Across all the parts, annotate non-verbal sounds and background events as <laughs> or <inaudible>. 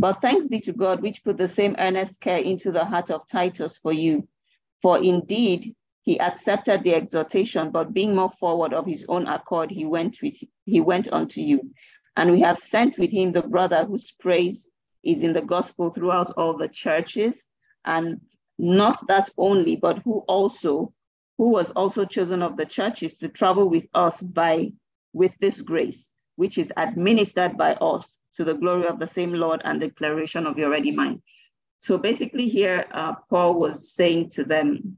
But thanks be to God, which put the same earnest care into the heart of Titus for you. For indeed, he accepted the exhortation, but being more forward of his own accord, he went with he went unto you. And we have sent with him the brother whose praise is in the gospel throughout all the churches, and not that only, but who also, who was also chosen of the churches to travel with us by with this grace, which is administered by us to the glory of the same Lord and declaration of your ready mind. So basically, here uh, Paul was saying to them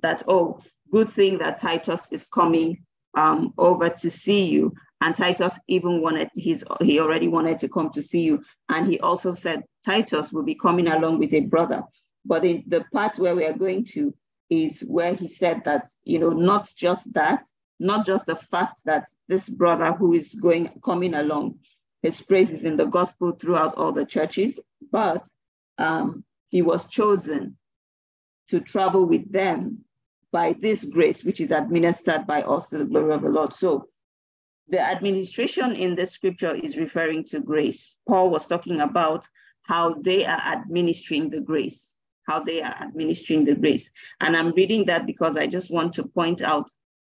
that, oh, good thing that Titus is coming um, over to see you. And Titus even wanted, he's, he already wanted to come to see you. And he also said Titus will be coming along with a brother. But the part where we are going to is where he said that, you know, not just that, not just the fact that this brother who is going, coming along, his praise is in the gospel throughout all the churches, but um, he was chosen to travel with them by this grace, which is administered by us to the glory of the Lord. So the administration in the scripture is referring to grace. Paul was talking about how they are administering the grace, how they are administering the grace. And I'm reading that because I just want to point out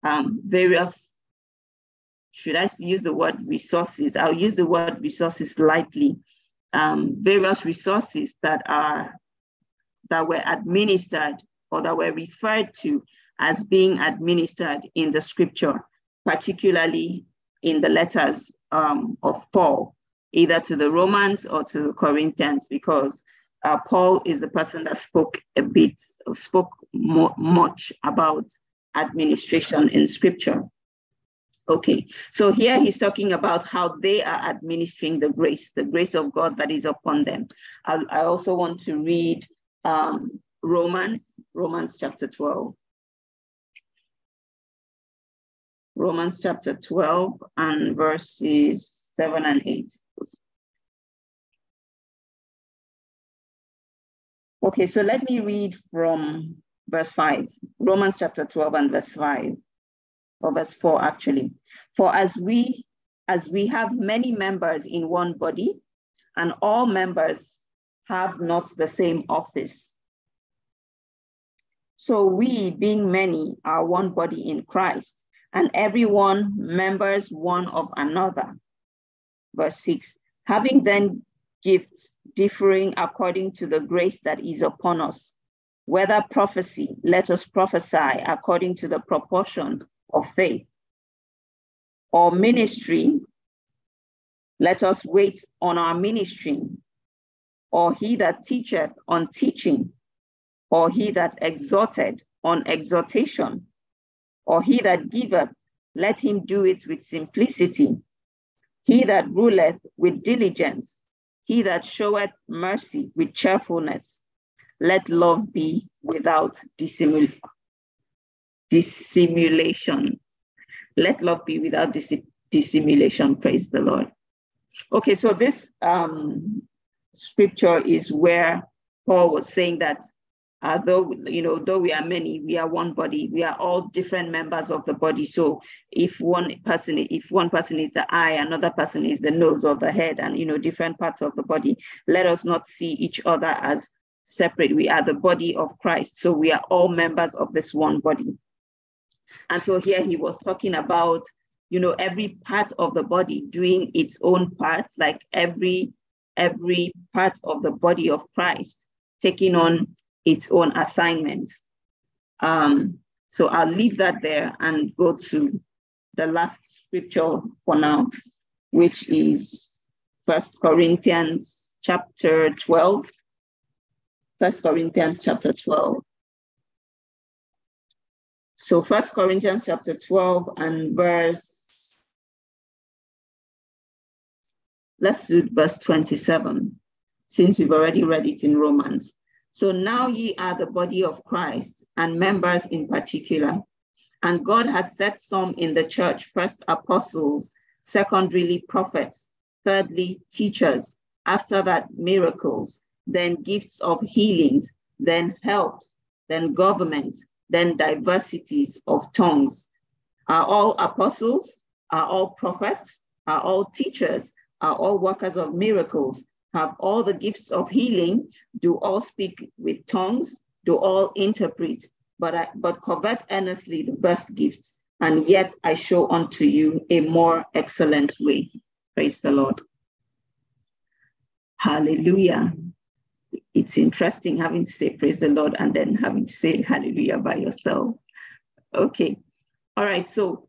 um, various, should I use the word resources? I'll use the word resources lightly. Um, various resources that are that were administered or that were referred to as being administered in the scripture, particularly in the letters um, of Paul, either to the Romans or to the Corinthians, because uh, Paul is the person that spoke a bit, spoke more, much about administration in scripture. Okay, so here he's talking about how they are administering the grace, the grace of God that is upon them. I, I also want to read um, Romans, Romans chapter 12. Romans chapter 12 and verses 7 and 8. Okay, so let me read from verse 5, Romans chapter 12 and verse 5, or verse 4 actually. For as we as we have many members in one body, and all members have not the same office. So we, being many, are one body in Christ, and everyone members one of another. Verse 6 Having then gifts differing according to the grace that is upon us, whether prophecy, let us prophesy according to the proportion of faith, or ministry, let us wait on our ministry, or he that teacheth on teaching, or he that exhorted on exhortation, or he that giveth, let him do it with simplicity. He that ruleth with diligence, he that showeth mercy with cheerfulness, let love be without dissimul- dissimulation. Let love be without dis- dissimulation. Praise the Lord. Okay, so this um, scripture is where Paul was saying that uh, though you know though we are many we are one body we are all different members of the body so if one person if one person is the eye another person is the nose or the head and you know different parts of the body let us not see each other as separate we are the body of christ so we are all members of this one body and so here he was talking about you know every part of the body doing its own parts like every every part of the body of christ taking on its own assignment. Um, so I'll leave that there and go to the last scripture for now, which is First Corinthians chapter 12. First Corinthians chapter 12. So First Corinthians chapter 12 and verse, let's do verse 27, since we've already read it in Romans. So now ye are the body of Christ and members in particular. And God has set some in the church, first apostles, secondarily prophets, thirdly teachers, after that miracles, then gifts of healings, then helps, then government, then diversities of tongues. Are all apostles? Are all prophets? Are all teachers? Are all workers of miracles? have all the gifts of healing, do all speak with tongues, do all interpret, but I, but covet earnestly the best gifts, and yet I show unto you a more excellent way. Praise the Lord. Hallelujah. It's interesting having to say praise the Lord and then having to say hallelujah by yourself. Okay. All right. So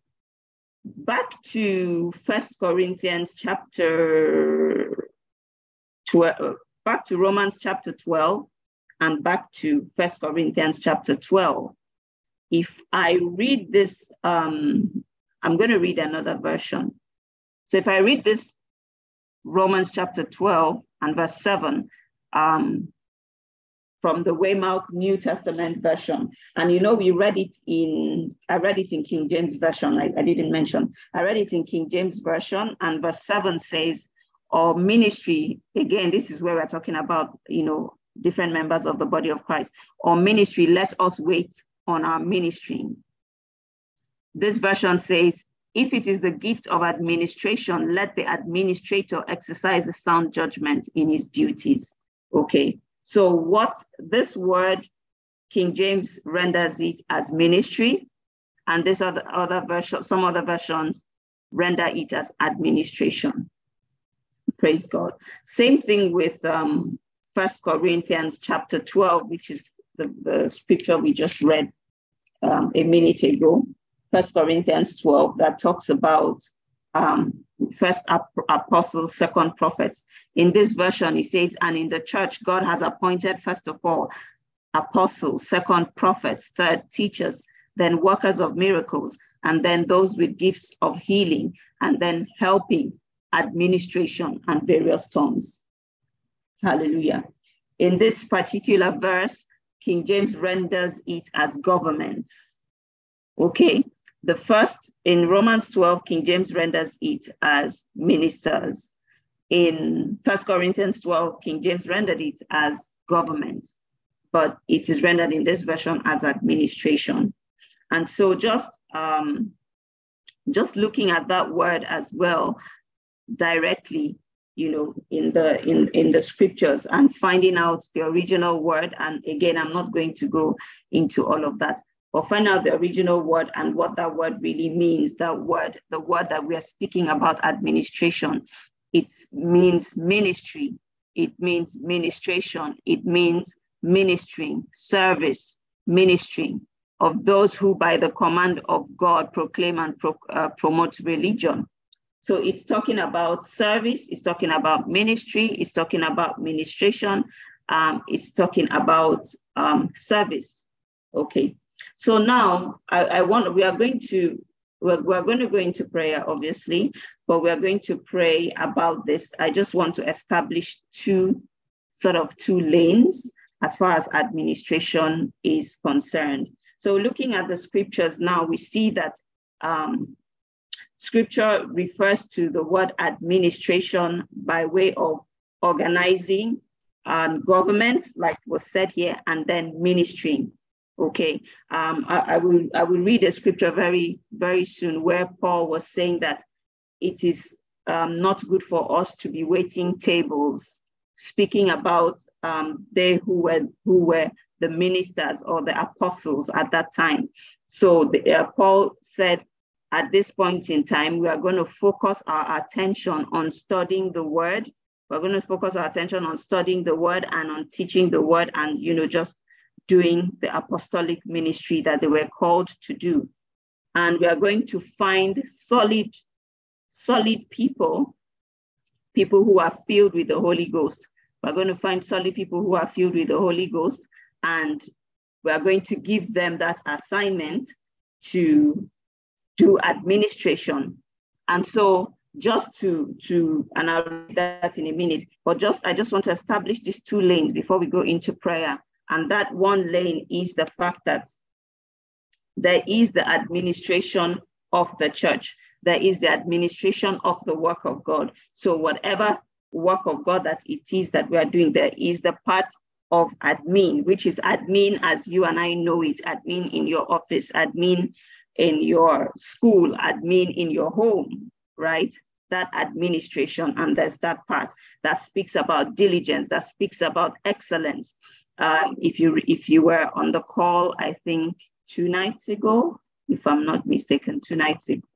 back to First Corinthians chapter 12, back to Romans chapter 12 and back to First Corinthians chapter 12. If I read this, um, I'm going to read another version. So if I read this Romans chapter 12 and verse 7 um, from the Weymouth New Testament version. And you know, we read it in, I read it in King James Version, I, I didn't mention. I read it in King James Version, and verse 7 says, or ministry, again, this is where we're talking about, you know, different members of the body of Christ, or ministry, let us wait on our ministry. This version says, if it is the gift of administration, let the administrator exercise a sound judgment in his duties. Okay, so what this word, King James renders it as ministry, and this other, other version, some other versions render it as administration. Praise God. Same thing with um, First Corinthians chapter 12, which is the, the scripture we just read um, a minute ago. First Corinthians 12, that talks about um, first apostles, second prophets. In this version, he says, and in the church, God has appointed, first of all, apostles, second prophets, third teachers, then workers of miracles, and then those with gifts of healing, and then helping, administration, and various tongues. Hallelujah. In this particular verse, King James renders it as governments. Okay, the first in Romans 12, King James renders it as ministers. In First Corinthians 12, King James rendered it as government, but it is rendered in this version as administration. And so just um, just looking at that word as well directly, you know, in the in in the scriptures and finding out the original word. And again, I'm not going to go into all of that or find out the original word and what that word really means. That word, the word that we are speaking about, administration, it means ministry, it means ministration, it means ministering, service, ministering of those who, by the command of God, proclaim and pro, uh, promote religion. So it's talking about service, it's talking about ministry, it's talking about ministration, um, it's talking about um, service. Okay. So now I, I want, we are going to, we're, we're going to go into prayer, obviously, but we are going to pray about this. I just want to establish two sort of two lanes as far as administration is concerned. So looking at the scriptures now, we see that um, scripture refers to the word administration by way of organizing and government, like was said here, and then ministry. Okay, um, I, I, will I will read a scripture very very soon where Paul was saying that it is um, not good for us to be waiting tables, speaking about um, they who were who were the ministers or the apostles at that time. So the, uh, Paul said, at this point in time, we are going to focus our attention on studying the word. We're going to focus our attention on studying the word and on teaching the word and, you know, just doing the apostolic ministry that they were called to do. And we are going to find solid, solid people, people who are filled with the Holy Ghost. We're going to find solid people who are filled with the Holy Ghost, and we are going to give them that assignment to do administration. And so just to to and I'll read that in a minute, but just I just want to establish these two lanes before we go into prayer. And that one lane is the fact that there is the administration of the church. There is the administration of the work of God. So whatever work of God that it is that we are doing, there is the part of admin, which is admin as you and I know it, admin in your office, admin in your school, admin in your home, right? that administration and there's that part that speaks about diligence, that speaks about excellence. Um, if you if you were on the call, I think two nights ago, if I'm not mistaken, two nights ago,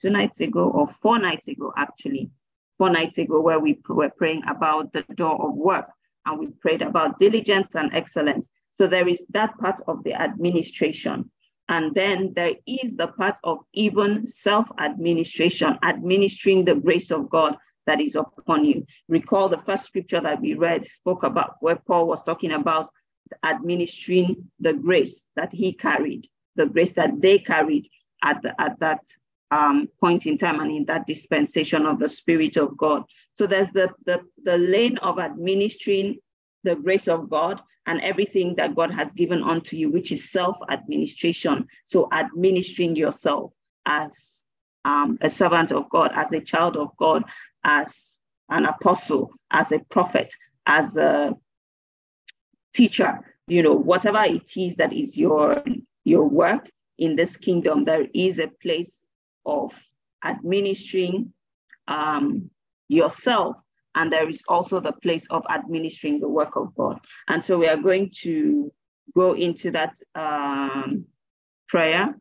two nights ago or four nights ago, actually, four nights ago, where we were praying about the door of work and we prayed about diligence and excellence. So there is that part of the administration. And then there is the part of even self administration, administering the grace of God that is upon you. Recall the first scripture that we read spoke about where Paul was talking about administering the grace that he carried, the grace that they carried at, the, at that um, point in time and in that dispensation of the Spirit of God. So there's the, the, the lane of administering the grace of God and everything that God has given unto you, which is self administration. So administering yourself as um, a servant of God, as a child of God, as an apostle, as a prophet, as a teacher, you know, whatever it is that is your your work in this kingdom, there is a place of administering um, yourself, and there is also the place of administering the work of God. And so we are going to go into that um, prayer.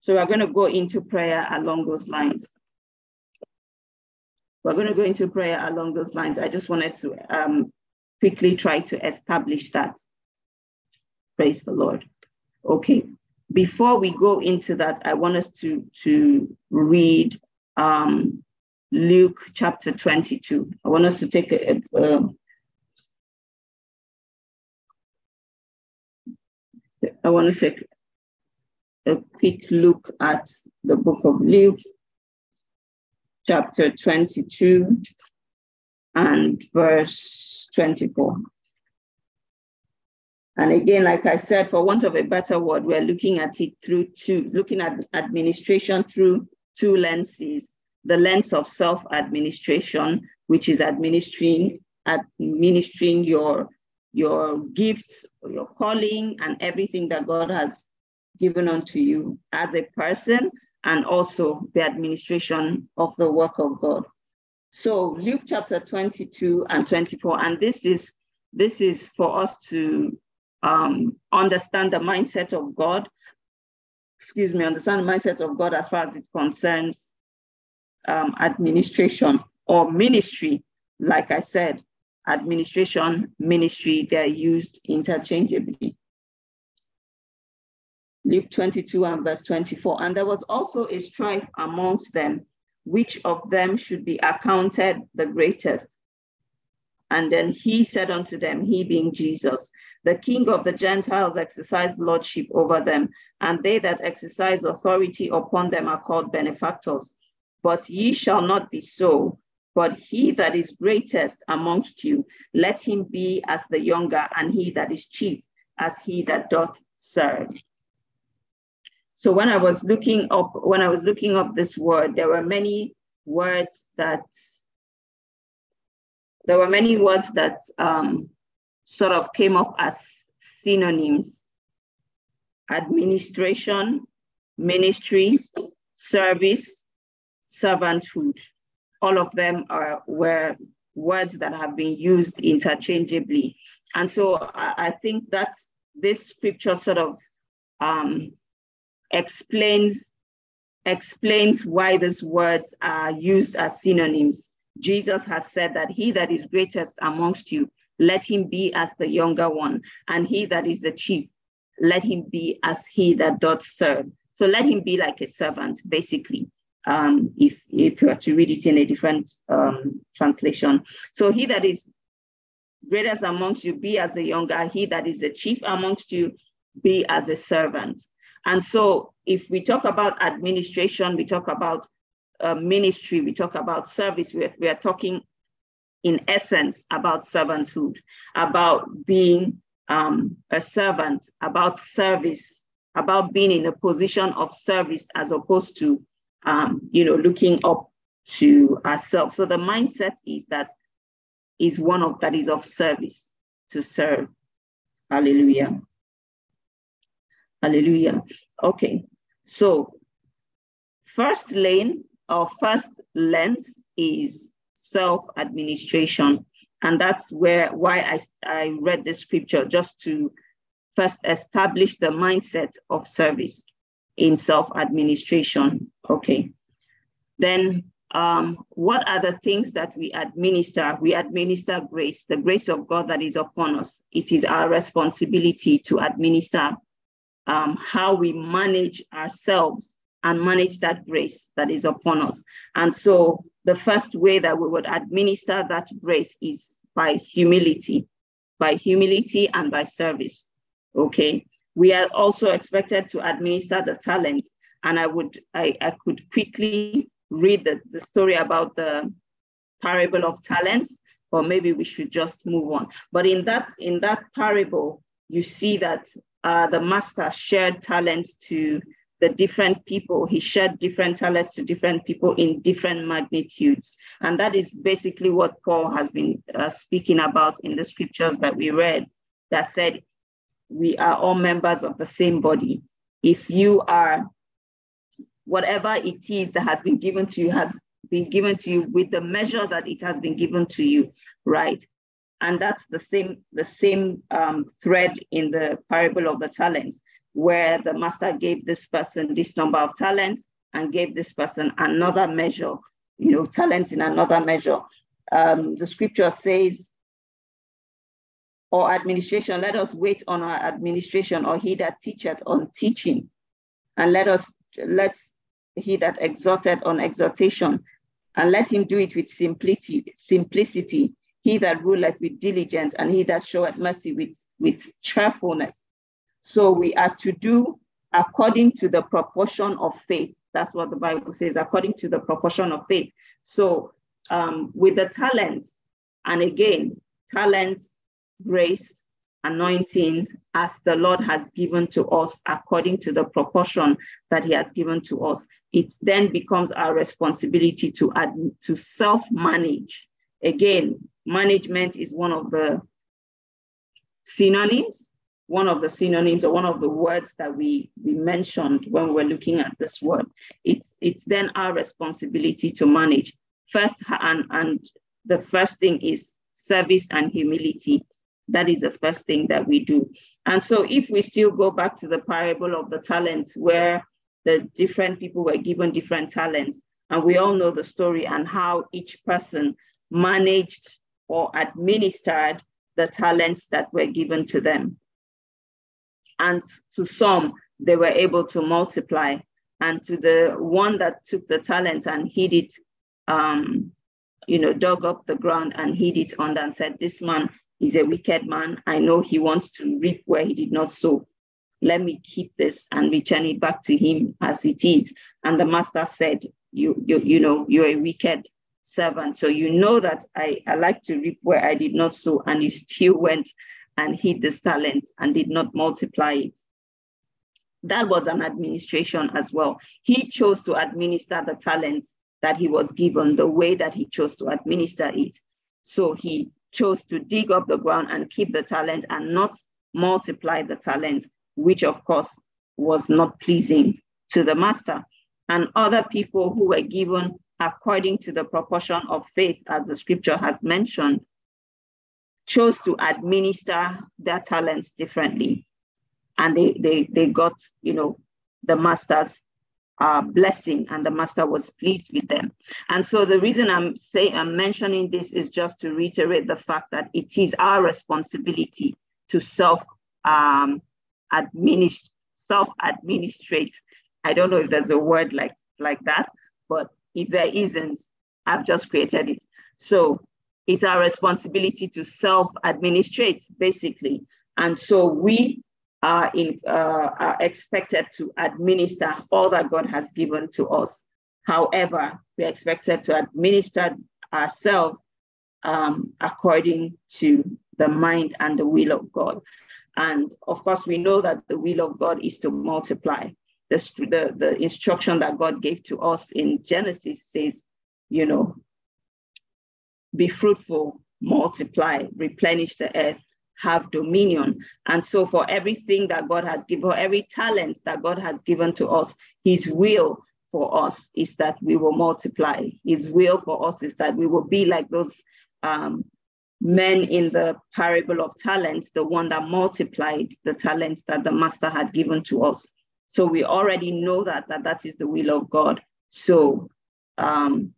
So we're going to go into prayer along those lines. We're going to go into prayer along those lines. I just wanted to um, quickly try to establish that. Praise the Lord. Okay. Before we go into that, I want us to, to read um, Luke chapter 22. I want us to take a, a I want to take a quick look at the book of Luke, chapter 22 and verse 24. And again, like I said, for want of a better word, we're looking at it through two, looking at administration through two lenses the lens of self-administration, which is administering administering your your gifts, your calling, and everything that God has given unto you as a person, and also the administration of the work of God. So Luke chapter 22 and 24, and this is this is for us to um, understand the mindset of God. Excuse me, understand the mindset of God as far as it concerns um, administration or ministry, like I said, administration, ministry, they're used interchangeably. Luke 22 and verse 24. And there was also a strife amongst them, which of them should be accounted the greatest. And then he said unto them, he being Jesus, the king of the Gentiles exercised lordship over them, and they that exercise authority upon them are called benefactors. But ye shall not be so. But he that is greatest amongst you, let him be as the younger, and he that is chief as he that doth serve. So when I was looking up, when I was looking up this word, there were many words that there were many words that um, sort of came up as synonyms: administration, ministry, service, servanthood. All of them are were words that have been used interchangeably. And so I, I think that this scripture sort of um, explains explains why these words are used as synonyms. Jesus has said that he that is greatest amongst you, let him be as the younger one, and he that is the chief, let him be as he that doth serve. So let him be like a servant, basically um, if, if you were to read it in a different um, translation. So he that is greatest amongst you, be as the younger. He that is the chief amongst you, be as a servant. And so if we talk about administration, we talk about uh, ministry, we talk about service, we are, we are talking in essence about servanthood, about being um, a servant, about service, about being in a position of service as opposed to um, you know, looking up to ourselves. So the mindset is that is one of that is of service to serve. Hallelujah. Hallelujah. Okay. So first lane our first lens is self-administration. And that's where why I, I read the scripture just to first establish the mindset of service in self-administration. Okay. Then um, what are the things that we administer? We administer grace, the grace of God that is upon us. It is our responsibility to administer um, how we manage ourselves and manage that grace that is upon us. And so the first way that we would administer that grace is by humility, by humility and by service. Okay. We are also expected to administer the talents. And I would, I, I could quickly read the, the story about the parable of talents, or maybe we should just move on. But in that, in that parable, you see that uh, the master shared talents to the different people. He shared different talents to different people in different magnitudes. And that is basically what Paul has been uh, speaking about in the scriptures that we read that said, we are all members of the same body. If you are, whatever it is that has been given to you has been given to you with the measure that it has been given to you, right? And that's the same, the same um, thread in the parable of the talents where the master gave this person this number of talents and gave this person another measure, you know, talents in another measure. Um, the scripture says, or administration, let us wait on our administration, or he that teacheth on teaching, and let us let's he that exhorted on exhortation, and let him do it with simplicity, simplicity, he that ruleth with diligence, and he that showeth mercy with, with cheerfulness. So we are to do according to the proportion of faith. That's what the Bible says, according to the proportion of faith. So um, with the talents, and again, talents, grace, anointing, as the Lord has given to us according to the proportion that He has given to us, it then becomes our responsibility to add, to self-manage. Again, management is one of the synonyms one of the synonyms or one of the words that we, we mentioned when we're looking at this word. It's, it's then our responsibility to manage. First, and, and the first thing is service and humility. That is the first thing that we do. And so if we still go back to the parable of the talents where the different people were given different talents, and we all know the story and how each person managed or administered the talents that were given to them. And to some they were able to multiply. And to the one that took the talent and hid it um, you know dug up the ground and hid it under and said this man is a wicked man. I know he wants to reap where he did not sow. Let me keep this and return it back to him as it is. And the master said you you, you know you're a wicked servant so you know that I, I like to reap where i did not sow and you still went and hid this talent and did not multiply it. That was an administration as well. He chose to administer the talent that he was given the way that he chose to administer it. So he chose to dig up the ground and keep the talent and not multiply the talent, which of course was not pleasing to the master. And other people who were given according to the proportion of faith, as the scripture has mentioned, chose to administer their talents differently. And they, they, they got, you know, the master's uh, blessing and the master was pleased with them. And so the reason I'm saying I'm mentioning this is just to reiterate the fact that it is our responsibility to self um, administer, self administrate. I don't know if there's a word like like that, if there isn't, I've just created it. So it's our responsibility to self-administrate, basically. And so we are, in, uh, are expected to administer all that God has given to us. However, we're expected to administer ourselves um, according to the mind and the will of God. And of course, we know that the will of God is to multiply. The, the, the instruction that God gave to us in Genesis says, you know, be fruitful, multiply, replenish the earth, have dominion. And so, for everything that God has given, every talent that God has given to us, His will for us is that we will multiply. His will for us is that we will be like those um, men in the parable of talents, the one that multiplied the talents that the master had given to us. So we already know that that, that is the will of God. So um,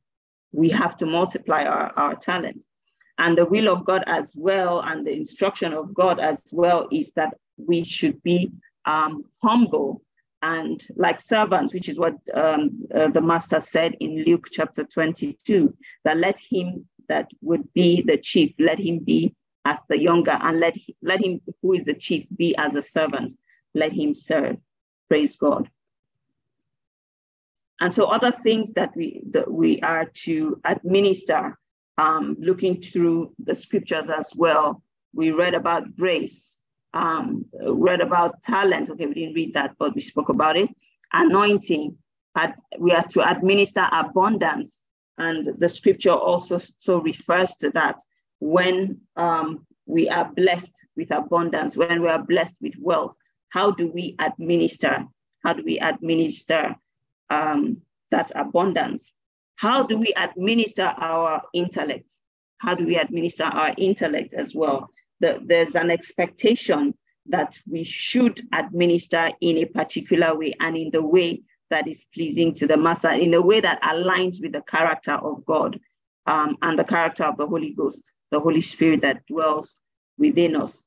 we have to multiply our, our talents. And the will of God as well, and the instruction of God as well, is that we should be um, humble and like servants, which is what um, uh, the master said in Luke chapter 22, that let him that would be the chief, let him be as the younger, and let, let him who is the chief be as a servant, let him serve. Praise God. And so other things that we that we are to administer, um, looking through the scriptures as well. We read about grace, um, read about talent. Okay, we didn't read that, but we spoke about it. Anointing, ad, we are to administer abundance. And the scripture also so refers to that when um, we are blessed with abundance, when we are blessed with wealth, how do we administer? How do we administer um, that abundance? How do we administer our intellect? How do we administer our intellect as well? The, there's an expectation that we should administer in a particular way and in the way that is pleasing to the master, in a way that aligns with the character of God um, and the character of the Holy Ghost, the Holy Spirit that dwells within us.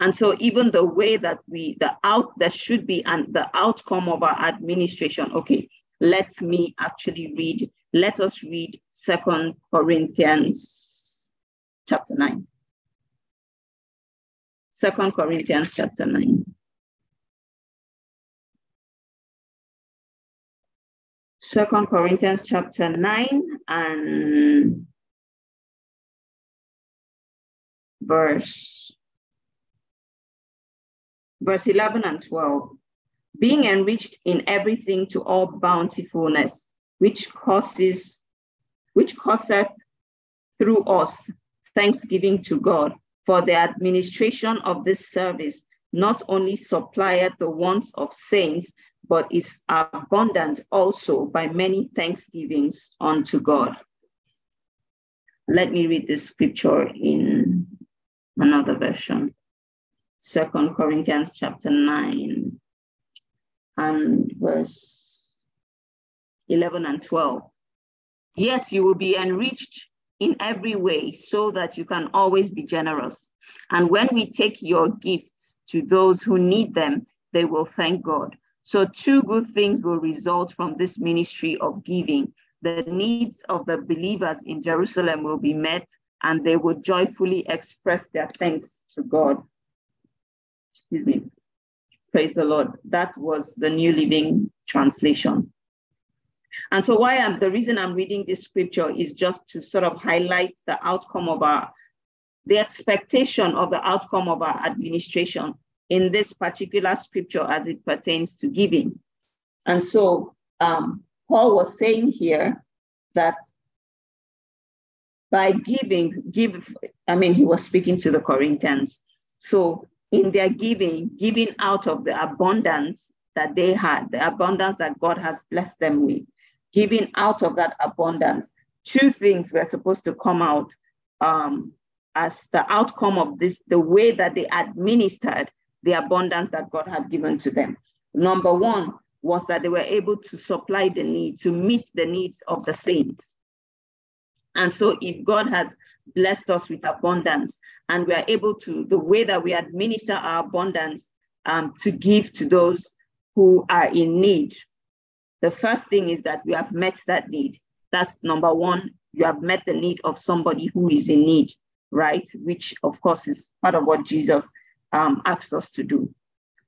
And so even the way that we, the out, there should be and the outcome of our administration. Okay, let me actually read, let us read Second Corinthians chapter 9. Second Corinthians chapter 9. Second Corinthians chapter 9 and verse verse 11 and 12. Being enriched in everything to all bountifulness, which causes, which causeth through us thanksgiving to God for the administration of this service, not only supplieth the wants of saints, but is abundant also by many thanksgivings unto God. Let me read this scripture in another version. Second Corinthians chapter 9 and verse 11 and 12. Yes, you will be enriched in every way so that you can always be generous. And when we take your gifts to those who need them, they will thank God. So, two good things will result from this ministry of giving. The needs of the believers in Jerusalem will be met, and they will joyfully express their thanks to God excuse me. Praise the Lord. That was the New Living Translation. And so why I'm the reason I'm reading this scripture is just to sort of highlight the outcome of our the expectation of the outcome of our administration in this particular scripture as it pertains to giving. And so um, Paul was saying here that by giving, give, I mean, he was speaking to the Corinthians. So in their giving, giving out of the abundance that they had, the abundance that God has blessed them with, giving out of that abundance. Two things were supposed to come out um, as the outcome of this, the way that they administered the abundance that God had given to them. Number one was that they were able to supply the need, to meet the needs of the saints. And so, if God has blessed us with abundance, and we are able to, the way that we administer our abundance, um, to give to those who are in need. The first thing is that we have met that need. That's number one. You have met the need of somebody who is in need, right? Which, of course, is part of what Jesus um, asked us to do,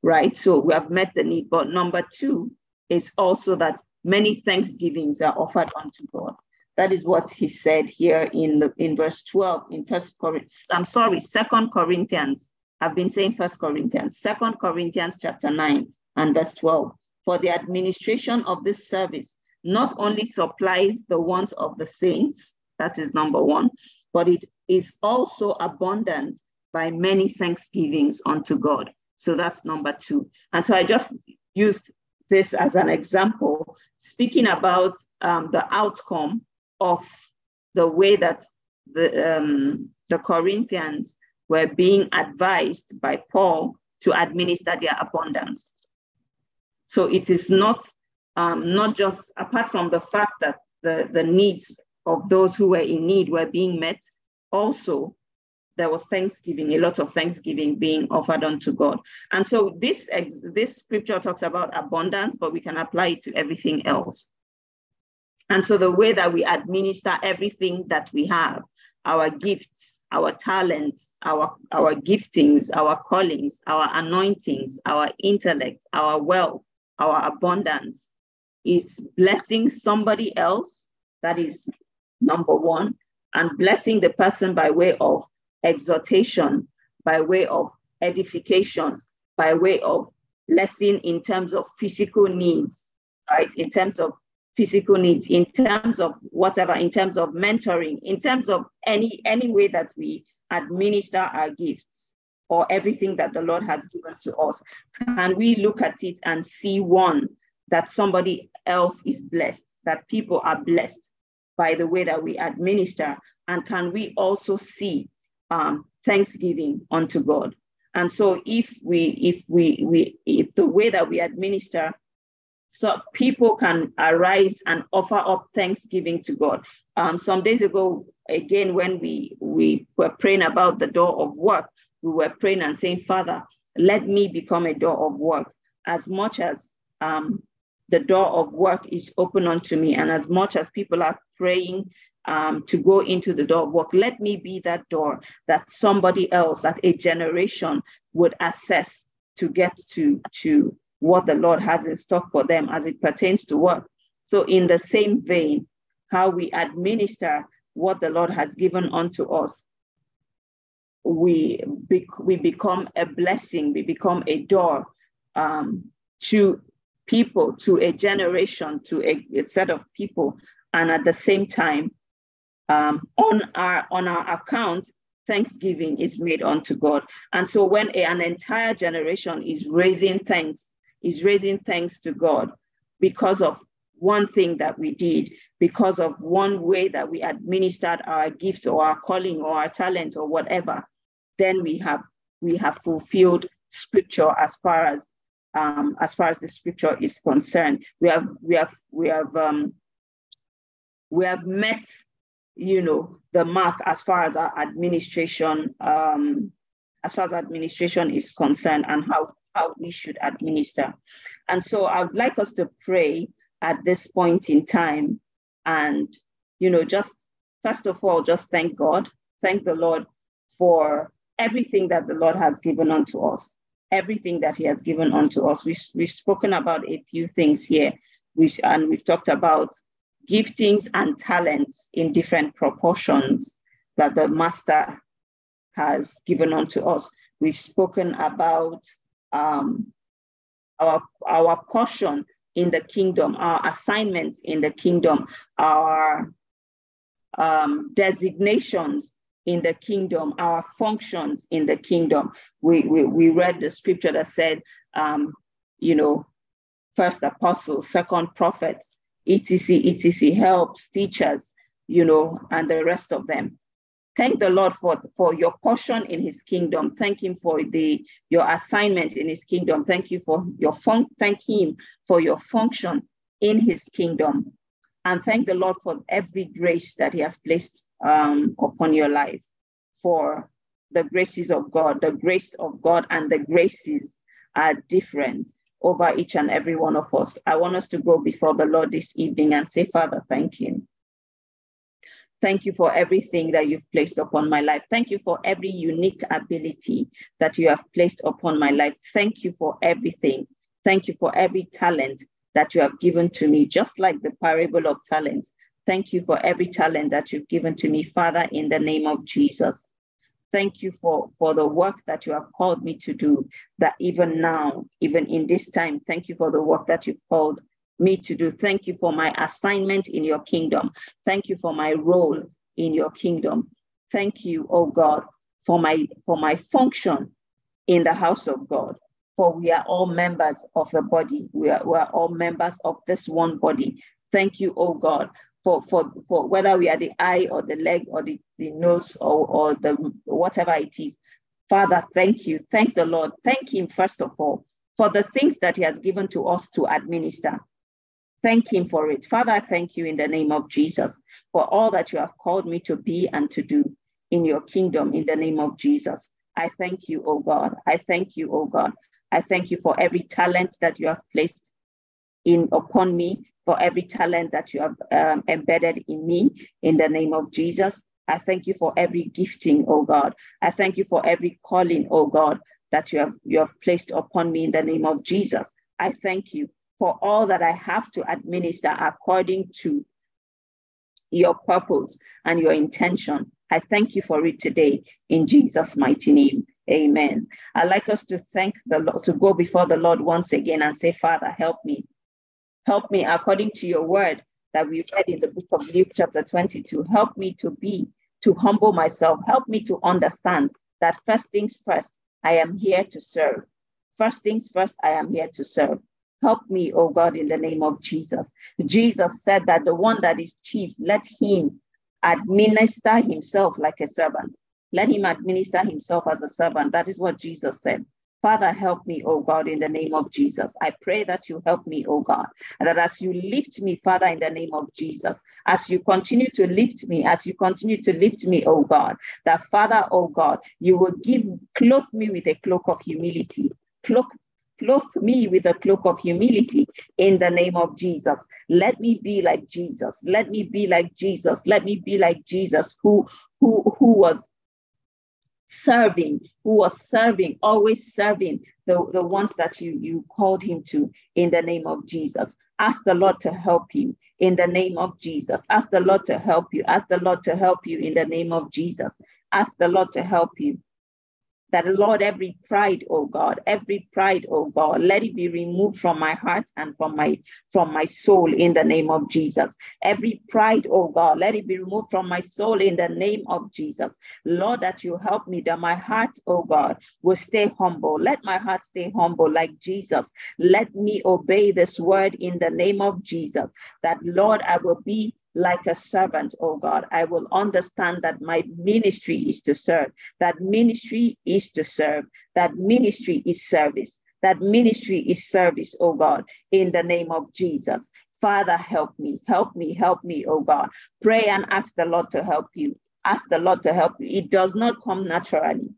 right? So we have met the need. But number two is also that many thanksgivings are offered unto God. That is what he said here in, the, in verse 12 in First Corinthians. I'm sorry, Second Corinthians. I've been saying First Corinthians, Second Corinthians chapter 9 and verse 12. For the administration of this service not only supplies the wants of the saints, that is number one, but it is also abundant by many thanksgivings unto God. So that's number two. And so I just used this as an example, speaking about um, the outcome of the way that the, um, the Corinthians were being advised by Paul to administer their abundance. So it is not, um, not just apart from the fact that the, the needs of those who were in need were being met, also there was thanksgiving, a lot of thanksgiving being offered unto God. And so this, this scripture talks about abundance, but we can apply it to everything else. And so the way that we administer everything that we have, our gifts, our talents, our, our giftings, our callings, our anointings, our intellect, our wealth, our abundance, is blessing somebody else. That is number one, and blessing the person by way of exhortation, by way of edification, by way of blessing in terms of physical needs, right? In terms of physical needs, in terms of whatever, in terms of mentoring, in terms of any any way that we administer our gifts or everything that the Lord has given to us. Can we look at it and see one that somebody else is blessed, that people are blessed by the way that we administer? And can we also see um, thanksgiving unto God. And so if we, if we, we, if the way that we administer, so people can arise and offer up thanksgiving to God. Um, some days ago, again, when we, we were praying about the door of work, we were praying and saying, Father, let me become a door of work as much as um, the door of work is open unto me. And as much as people are praying um, to go into the door of work. Let me be that door that somebody else, that a generation would access to get to, to what the Lord has in stock for them as it pertains to work. So, in the same vein, how we administer what the Lord has given unto us, we, we become a blessing, we become a door um, to people, to a generation, to a, a set of people. And at the same time, um, on our on our account, thanksgiving is made unto God. And so when a, an entire generation is raising thanks, is raising thanks to God because of one thing that we did, because of one way that we administered our gifts or our calling or our talent or whatever, then we have we have fulfilled scripture as far as um, as far as the scripture is concerned. We have we have we have um, we have met you know, the mark as far as our administration, um, as far as administration is concerned and how, how we should administer. And so I would like us to pray at this point in time and, you know, just first of all, just thank God, thank the Lord for everything that the Lord has given unto us, everything that he has given unto us. We, we've spoken about a few things here, which, and we've talked about giftings and talents in different proportions that the master has given unto us. We've spoken about um, our, our portion in the kingdom, our assignments in the kingdom, our um, designations in the kingdom, our functions in the kingdom. We, we, we read the scripture that said, um, you know, first apostles, second prophets, etc., etc., helps, teachers, you know, and the rest of them. Thank the Lord for, for your portion in his kingdom. Thank him for the your assignment in his kingdom. Thank you for your fun, thank him for your function in his kingdom. And thank the Lord for every grace that he has placed um, upon your life, for the graces of God. The grace of God and the graces are different over each and every one of us. I want us to go before the Lord this evening and say, Father, thank you. Thank you for everything that you've placed upon my life. Thank you for every unique ability that you have placed upon my life. Thank you for everything. Thank you for every talent that you have given to me, just like the parable of talents. Thank you for every talent that you've given to me, Father, in the name of Jesus. Thank you for, for the work that you have called me to do, that even now, even in this time, thank you for the work that you've called me to do. Thank you for my assignment in your kingdom. Thank you for my role in your kingdom. Thank you, oh God, for my for my function in the house of God, for we are all members of the body. We are, we are all members of this one body. Thank you, oh God, for, for, for whether we are the eye or the leg or the, the nose or, or the whatever it is. Father, thank you. Thank the Lord. Thank Him, first of all, for the things that He has given to us to administer. Thank Him for it. Father, I thank you in the name of Jesus for all that you have called me to be and to do in your kingdom in the name of Jesus. I thank you, oh God. I thank you, oh God. I thank you for every talent that you have placed in upon me, for every talent that you have um, embedded in me in the name of Jesus. I thank you for every gifting, oh God. I thank you for every calling, oh God, that you have you have placed upon me in the name of Jesus. I thank you for all that I have to administer according to your purpose and your intention. I thank you for it today in Jesus' mighty name. Amen. I'd like us to thank the Lord, to go before the Lord once again and say, Father, help me. Help me according to your word that we read in the book of Luke, chapter 22. Help me to be, to humble myself. Help me to understand that first things first, I am here to serve. First things first, I am here to serve. Help me, oh God, in the name of Jesus. Jesus said that the one that is chief, let him administer himself like a servant. Let him administer himself as a servant. That is what Jesus said. Father, help me, oh God, in the name of Jesus. I pray that you help me, oh God, and that as you lift me, Father, in the name of Jesus, as you continue to lift me, as you continue to lift me, oh God, that Father, oh God, you will give, clothe me with a cloak of humility, cloak clothe me with a cloak of humility in the name of Jesus. Let me be like Jesus. Let me be like Jesus. Let me be like Jesus who who who was serving, who was serving, always serving the, the ones that you, you called him to in the name of Jesus. Ask the Lord to help you in the name of Jesus. Ask the Lord to help you. Ask the Lord to help you in the name of Jesus. Ask the Lord to help you that Lord, every pride, oh God, every pride, oh God, let it be removed from my heart and from my from my soul in the name of Jesus. Every pride, oh God, let it be removed from my soul in the name of Jesus. Lord, that you help me that my heart, oh God, will stay humble. Let my heart stay humble like Jesus. Let me obey this word in the name of Jesus. That Lord, I will be like a servant, oh God. I will understand that my ministry is to serve. That ministry is to serve. That ministry is service. That ministry is service, oh God, in the name of Jesus. Father, help me, help me, help me, oh God. Pray and ask the Lord to help you. Ask the Lord to help you. It does not come naturally.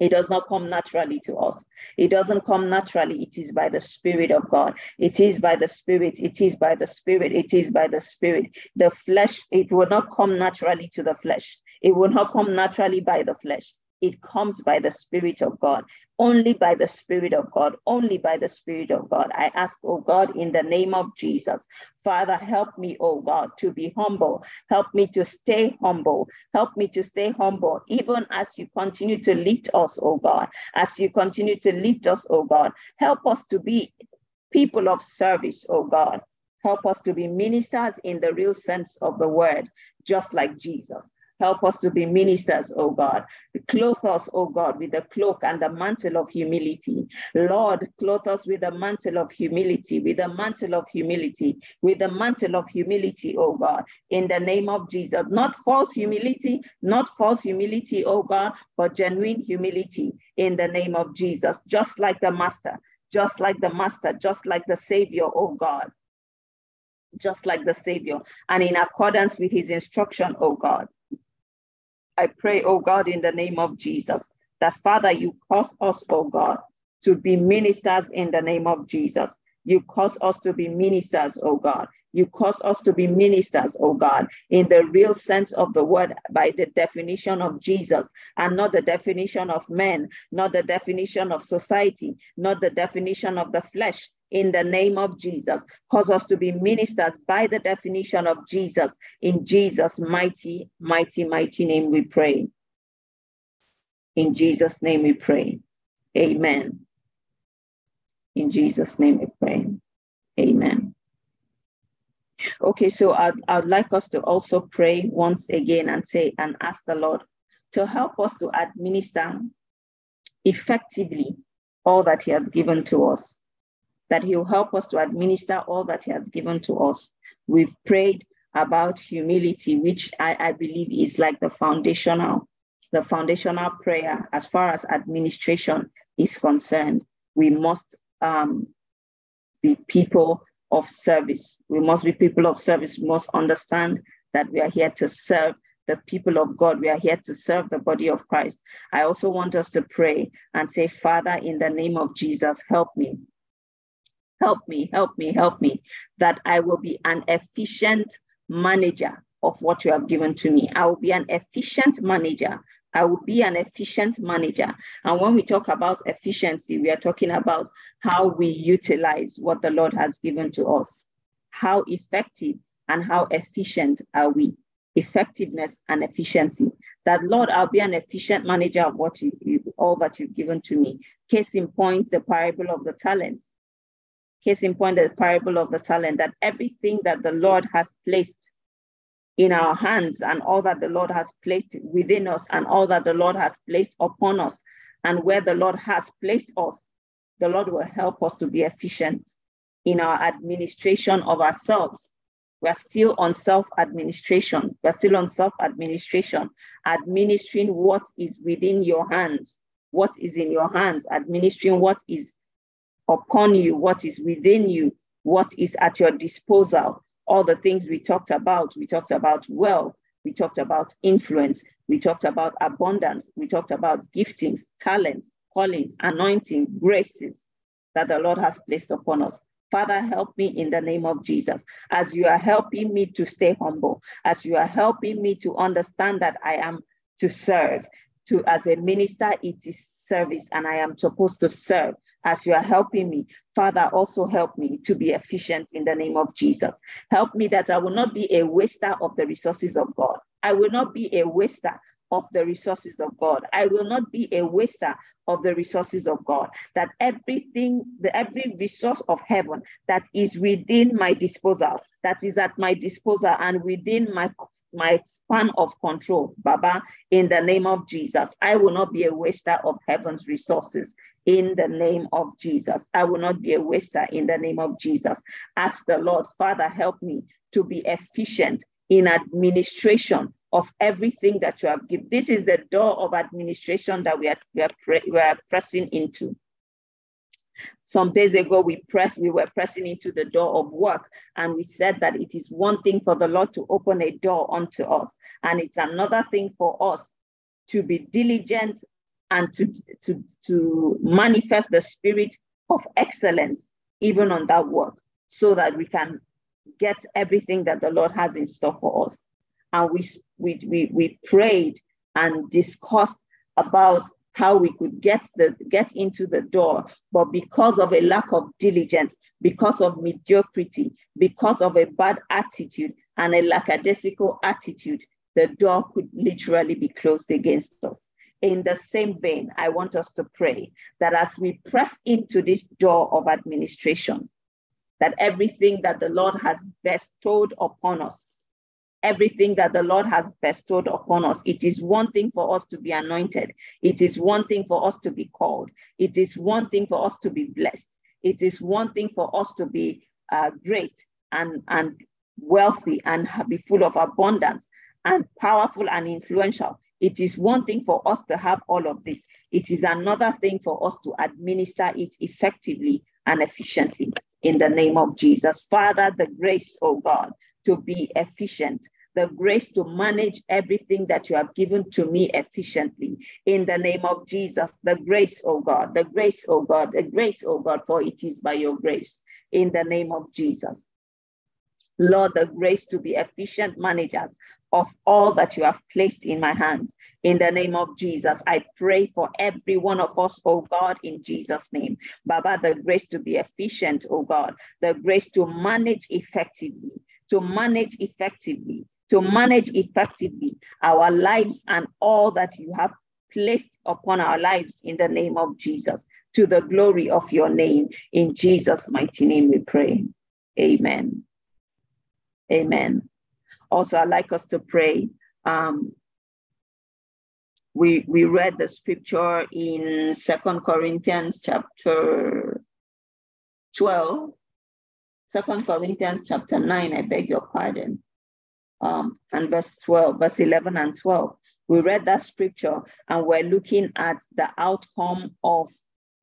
It does not come naturally to us. It doesn't come naturally. It is by the Spirit of God. It is by the Spirit. It is by the Spirit. It is by the Spirit. The flesh, it will not come naturally to the flesh. It will not come naturally by the flesh. It comes by the Spirit of God only by the Spirit of God, only by the Spirit of God. I ask, oh God, in the name of Jesus, Father, help me, oh God, to be humble. Help me to stay humble. Help me to stay humble, even as you continue to lift us, oh God, as you continue to lift us, oh God. Help us to be people of service, oh God. Help us to be ministers in the real sense of the word, just like Jesus. Help us to be ministers, O God. Clothe us, O God, with the cloak and the mantle of humility. Lord, clothe us with the mantle of humility, with the mantle of humility, with the mantle of humility, O God, in the name of Jesus. Not false humility, not false humility, O God, but genuine humility in the name of Jesus, just like the Master, just like the Master, just like the Savior, O God just like the Savior, and in accordance with his instruction, O God. I pray, oh God, in the name of Jesus, that Father, you cause us, oh God, to be ministers in the name of Jesus. You cause us to be ministers, oh God. You cause us to be ministers, oh God, in the real sense of the word by the definition of Jesus and not the definition of men, not the definition of society, not the definition of the flesh, in the name of Jesus. Cause us to be ministers by the definition of Jesus. In Jesus' mighty, mighty, mighty name we pray. In Jesus' name we pray. Amen. In Jesus' name we pray. Amen. Okay, so I'd, I'd like us to also pray once again and say and ask the Lord to help us to administer effectively all that He has given to us, that He will help us to administer all that He has given to us. We've prayed about humility, which I, I believe is like the foundational, the foundational prayer as far as administration is concerned. We must um, be people of service. We must be people of service. We must understand that we are here to serve the people of God. We are here to serve the body of Christ. I also want us to pray and say, Father, in the name of Jesus, help me. Help me, help me, help me, that I will be an efficient manager of what you have given to me. I will be an efficient manager. I will be an efficient manager. And when we talk about efficiency, we are talking about how we utilize what the Lord has given to us. How effective and how efficient are we? Effectiveness and efficiency. That Lord, I'll be an efficient manager of what you, you all that you've given to me. Case in point, the parable of the talents. Case in point, the parable of the talent, that everything that the Lord has placed in our hands and all that the Lord has placed within us and all that the Lord has placed upon us and where the Lord has placed us, the Lord will help us to be efficient in our administration of ourselves. We're still on self administration. We're still on self administration, administering what is within your hands, what is in your hands, administering what is upon you, what is within you, what is at your disposal. All the things we talked about. We talked about wealth, we talked about influence, we talked about abundance, we talked about giftings, talents, callings, anointing, graces that the Lord has placed upon us. Father, help me in the name of Jesus. As you are helping me to stay humble, as you are helping me to understand that I am to serve, to as a minister, it is service and I am supposed to serve as you are helping me. Father, also help me to be efficient in the name of Jesus. Help me that I will not be a waster of the resources of God. I will not be a waster of the resources of God. I will not be a waster of the resources of God. That everything, the every resource of heaven that is within my disposal, that is at my disposal and within my my span of control, Baba, in the name of Jesus. I will not be a waster of heaven's resources in the name of Jesus. I will not be a waster in the name of Jesus. Ask the Lord, Father, help me to be efficient in administration of everything that you have given. This is the door of administration that we are, we are, we are pressing into. Some days ago, we pressed, we were pressing into the door of work, and we said that it is one thing for the Lord to open a door unto us, and it's another thing for us to be diligent and to, to, to manifest the spirit of excellence even on that work so that we can get everything that the Lord has in store for us. And we, we, we, we prayed and discussed about how we could get the get into the door but because of a lack of diligence because of mediocrity because of a bad attitude and a lackadaisical attitude the door could literally be closed against us in the same vein, I want us to pray that as we press into this door of administration, that everything that the Lord has bestowed upon us, everything that the Lord has bestowed upon us, it is one thing for us to be anointed. It is one thing for us to be called. It is one thing for us to be blessed. It is one thing for us to be uh, great and, and wealthy and be full of abundance and powerful and influential. It is one thing for us to have all of this. It is another thing for us to administer it effectively and efficiently in the name of Jesus. Father, the grace, oh God, to be efficient, the grace to manage everything that you have given to me efficiently in the name of Jesus. The grace, oh God, the grace, oh God, the grace, oh God, for it is by your grace in the name of Jesus. Lord, the grace to be efficient managers of all that you have placed in my hands. In the name of Jesus, I pray for every one of us, oh God, in Jesus' name. Baba, the grace to be efficient, oh God, the grace to manage effectively, to manage effectively, to manage effectively our lives and all that you have placed upon our lives in the name of Jesus, to the glory of your name. In Jesus' mighty name we pray. Amen. Amen. Also, I'd like us to pray. Um, we, we read the scripture in Second Corinthians chapter 12, 2 Corinthians chapter 9, I beg your pardon, um, and verse 12, verse 11 and 12. We read that scripture and we're looking at the outcome of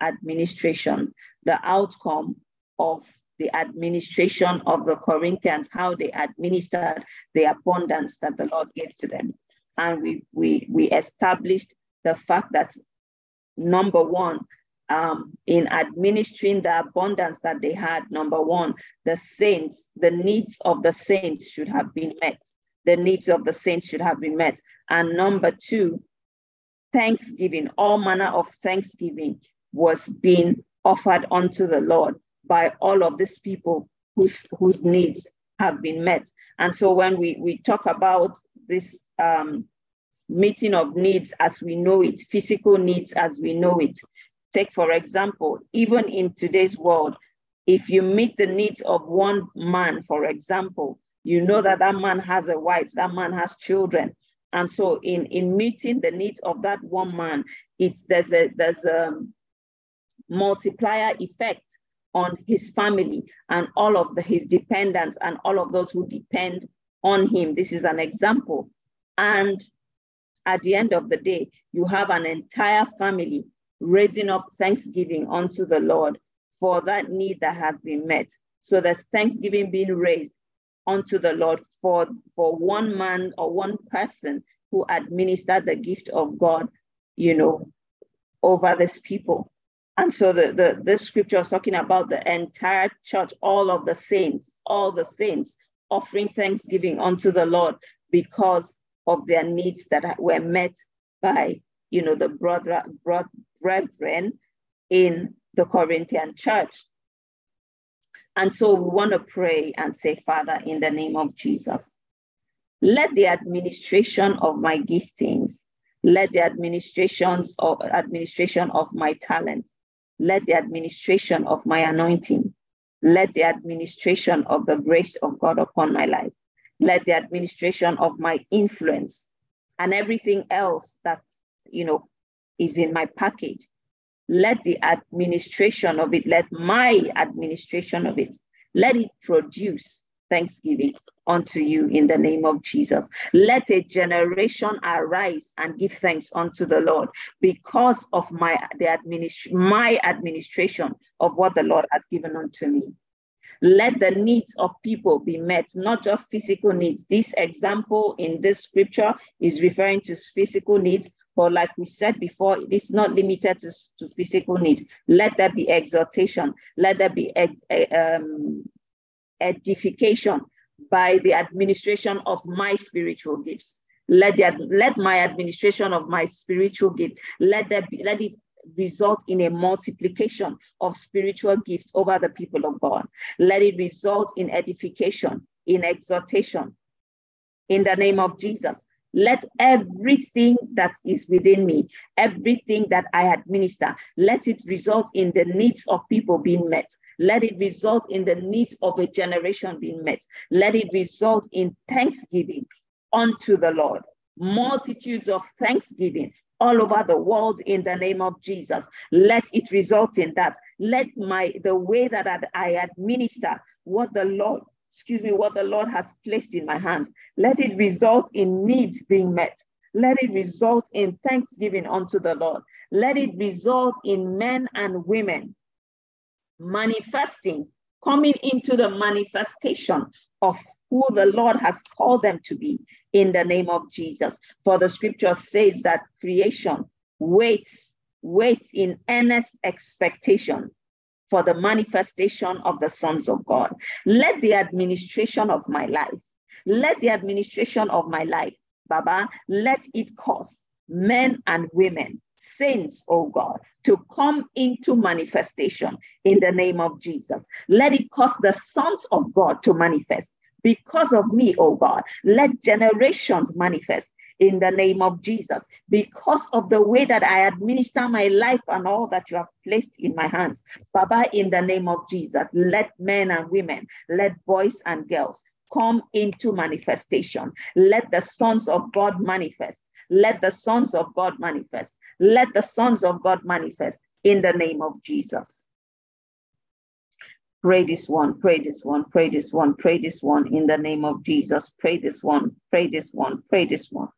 administration, the outcome of the administration of the Corinthians, how they administered the abundance that the Lord gave to them. And we, we, we established the fact that number one, um, in administering the abundance that they had, number one, the saints, the needs of the saints should have been met. The needs of the saints should have been met. And number two, thanksgiving, all manner of thanksgiving was being offered unto the Lord by all of these people whose, whose needs have been met. And so when we, we talk about this um, meeting of needs as we know it, physical needs as we know it, take for example, even in today's world, if you meet the needs of one man, for example, you know that that man has a wife, that man has children. And so in, in meeting the needs of that one man, it's there's a there's a multiplier effect on his family and all of the, his dependents and all of those who depend on him. This is an example. And at the end of the day, you have an entire family raising up thanksgiving unto the Lord for that need that has been met. So there's thanksgiving being raised unto the Lord for, for one man or one person who administered the gift of God, you know, over this people. And so the, the this scripture is talking about the entire church, all of the saints, all the saints offering thanksgiving unto the Lord because of their needs that were met by you know the brother, brother brethren in the Corinthian church. And so we want to pray and say, Father, in the name of Jesus, let the administration of my giftings, let the administrations of administration of my talents, let the administration of my anointing, let the administration of the grace of God upon my life, let the administration of my influence and everything else that you know is in my package. Let the administration of it, let my administration of it, let it produce thanksgiving unto you in the name of Jesus. Let a generation arise and give thanks unto the Lord because of my the administ- my administration of what the Lord has given unto me. Let the needs of people be met, not just physical needs. This example in this scripture is referring to physical needs, but like we said before, it is not limited to, to physical needs. Let there be exhortation. Let there be um, edification by the administration of my spiritual gifts. Let, the, let my administration of my spiritual gift, let, there be, let it result in a multiplication of spiritual gifts over the people of God. Let it result in edification, in exhortation, in the name of Jesus. Let everything that is within me, everything that I administer, let it result in the needs of people being met. Let it result in the needs of a generation being met. Let it result in thanksgiving unto the Lord. Multitudes of thanksgiving all over the world in the name of Jesus. Let it result in that. Let my the way that I administer what the Lord excuse me, what the Lord has placed in my hands. Let it result in needs being met. Let it result in thanksgiving unto the Lord. Let it result in men and women manifesting, coming into the manifestation of who the Lord has called them to be in the name of Jesus. For the scripture says that creation waits, waits in earnest expectation for the manifestation of the sons of God. Let the administration of my life, let the administration of my life, Baba, let it cause men and women, saints, oh God, to come into manifestation in the name of Jesus. Let it cause the sons of God to manifest. Because of me, oh God, let generations manifest in the name of Jesus. Because of the way that I administer my life and all that you have placed in my hands. Baba, in the name of Jesus, let men and women, let boys and girls come into manifestation. Let the sons of God manifest. Let the sons of God manifest. Let the sons of God manifest in the name of Jesus. Pray this one, pray this one, pray this one, pray this one in the name of Jesus. Pray this one, pray this one, pray this one.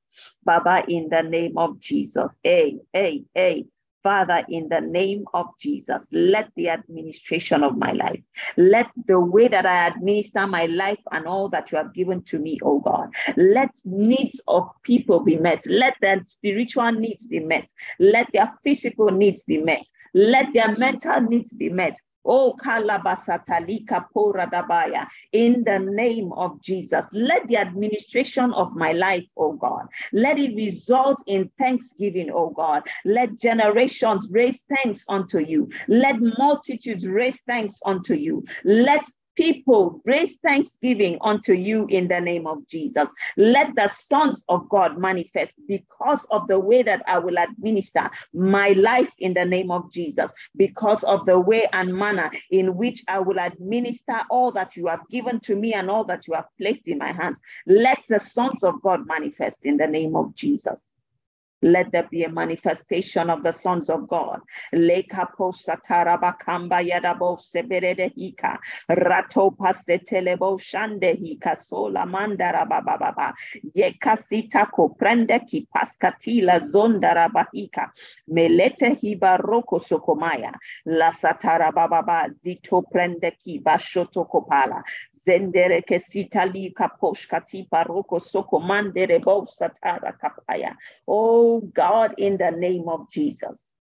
Baba, in the name of Jesus. Hey, hey, hey. Father, in the name of Jesus, let the administration of my life, let the way that I administer my life and all that you have given to me, oh God, let needs of people be met. Let their spiritual needs be met. Let their physical needs be met. Let their mental needs be met. Oh, Kalabasatalika Poradabaya, in the name of Jesus, let the administration of my life, oh God, let it result in thanksgiving, oh God. Let generations raise thanks unto you. Let multitudes raise thanks unto you. Let people raise thanksgiving unto you in the name of Jesus. Let the sons of God manifest because of the way that I will administer my life in the name of Jesus, because of the way and manner in which I will administer all that you have given to me and all that you have placed in my hands. Let the sons of God manifest in the name of Jesus. Let there be a manifestation of the sons of God. Leka posatara bakamba yadabo seberede hika. Rato pasetelebo shande hika sola mandara bababa. Yekasita koprende ki paskatila zondara bahika. Melete hiba roko sokomaya. La satara bababa zito prende ki bashoto kopala zendere kesita li kaposh katipa roko soko mandere bo satara kapaya. Oh God, in the name of Jesus.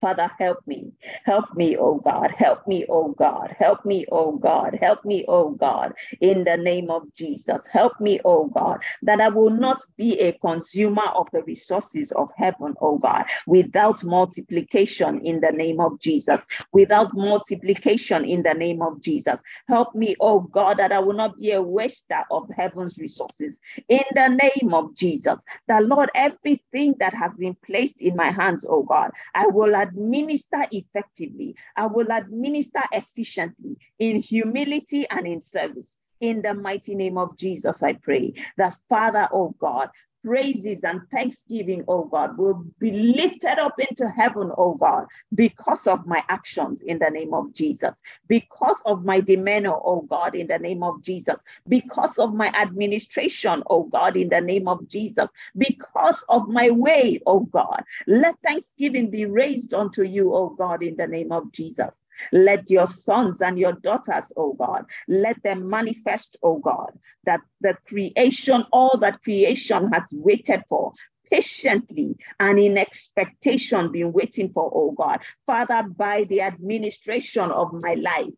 Father, help me. Help me, oh God. Help me, oh God. Help me, oh God. Help me, oh God. In the name of Jesus. Help me, oh God, that I will not be a consumer of the resources of heaven, oh God, without multiplication in the name of Jesus. Without multiplication in the name of Jesus. Help me, oh God, that I will not be a waster of heaven's resources in the name of Jesus. That Lord, everything that has been placed in my hands, oh God, I will administer effectively. I will administer efficiently in humility and in service. In the mighty name of Jesus, I pray that Father, oh God, praises and thanksgiving, oh God, will be lifted up into heaven, oh God, because of my actions in the name of Jesus, because of my demeanor, oh God, in the name of Jesus, because of my administration, oh God, in the name of Jesus, because of my way, oh God. Let thanksgiving be raised unto you, oh God, in the name of Jesus. Let your sons and your daughters, oh God, let them manifest, oh God, that the creation, all that creation has waited for, patiently and in expectation been waiting for, oh God. Father, by the administration of my life,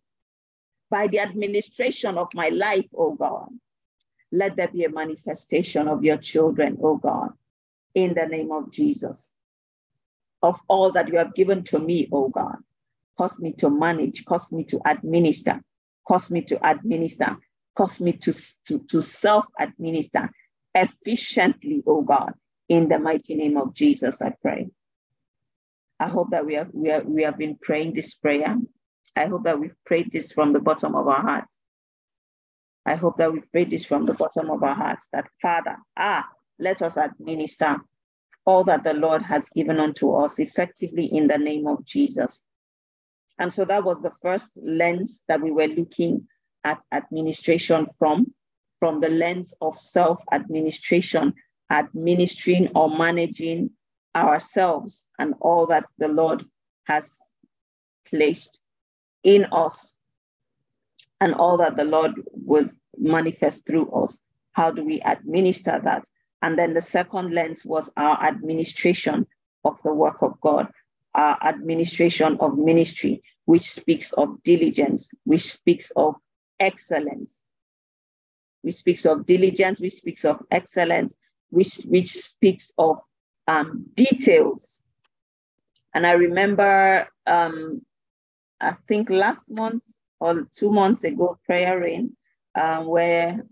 by the administration of my life, oh God, let there be a manifestation of your children, oh God, in the name of Jesus. Of all that you have given to me, oh God, cause me to manage, cause me to administer, cause me to administer, cause me to, to, to self administer efficiently, oh God. In the mighty name of Jesus, I pray. I hope that we have, we, have, we have been praying this prayer. I hope that we've prayed this from the bottom of our hearts. I hope that we've prayed this from the bottom of our hearts that Father, ah, let us administer all that the Lord has given unto us effectively in the name of Jesus. And so that was the first lens that we were looking at administration from, from the lens of self administration, administering or managing ourselves and all that the Lord has placed in us and all that the Lord will manifest through us. How do we administer that? And then the second lens was our administration of the work of God uh, administration of ministry, which speaks of diligence, which speaks of excellence, which speaks of diligence, which speaks of excellence, which, which speaks of um, details. And I remember, um, I think last month or two months ago, prayer rain, um, where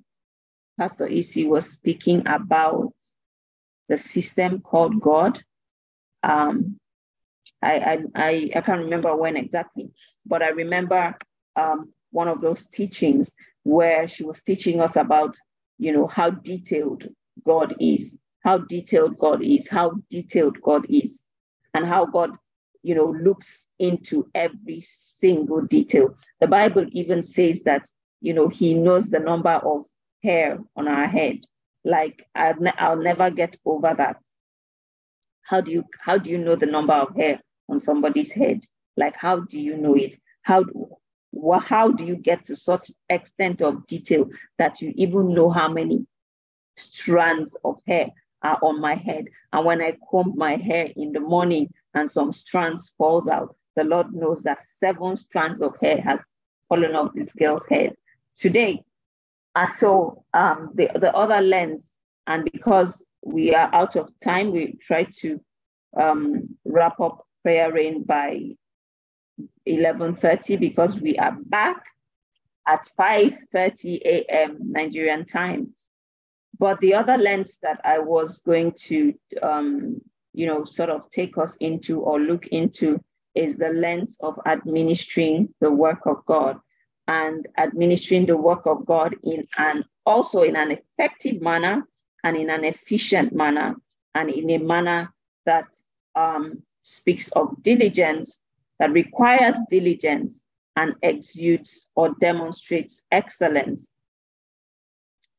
Pastor Isi was speaking about the system called God. Um, I, I, I can't remember when exactly, but I remember um, one of those teachings where she was teaching us about, you know, how detailed God is how detailed God is, how detailed God is, and how God, you know, looks into every single detail. The Bible even says that, you know, He knows the number of hair on our head. Like I'll, ne- I'll never get over that. How do you how do you know the number of hair on somebody's head? Like how do you know it? How well, how do you get to such extent of detail that you even know how many strands of hair are on my head? And when I comb my hair in the morning and some strands falls out, the Lord knows that seven strands of hair has fallen off this girl's head today. And so um, the, the other lens, and because we are out of time, we try to um, wrap up prayer rain by 11.30 because we are back at 5.30 a.m. Nigerian time. But the other lens that I was going to, um, you know, sort of take us into or look into is the lens of administering the work of God and administering the work of God in an also in an effective manner and in an efficient manner and in a manner that um, speaks of diligence that requires diligence and exudes or demonstrates excellence.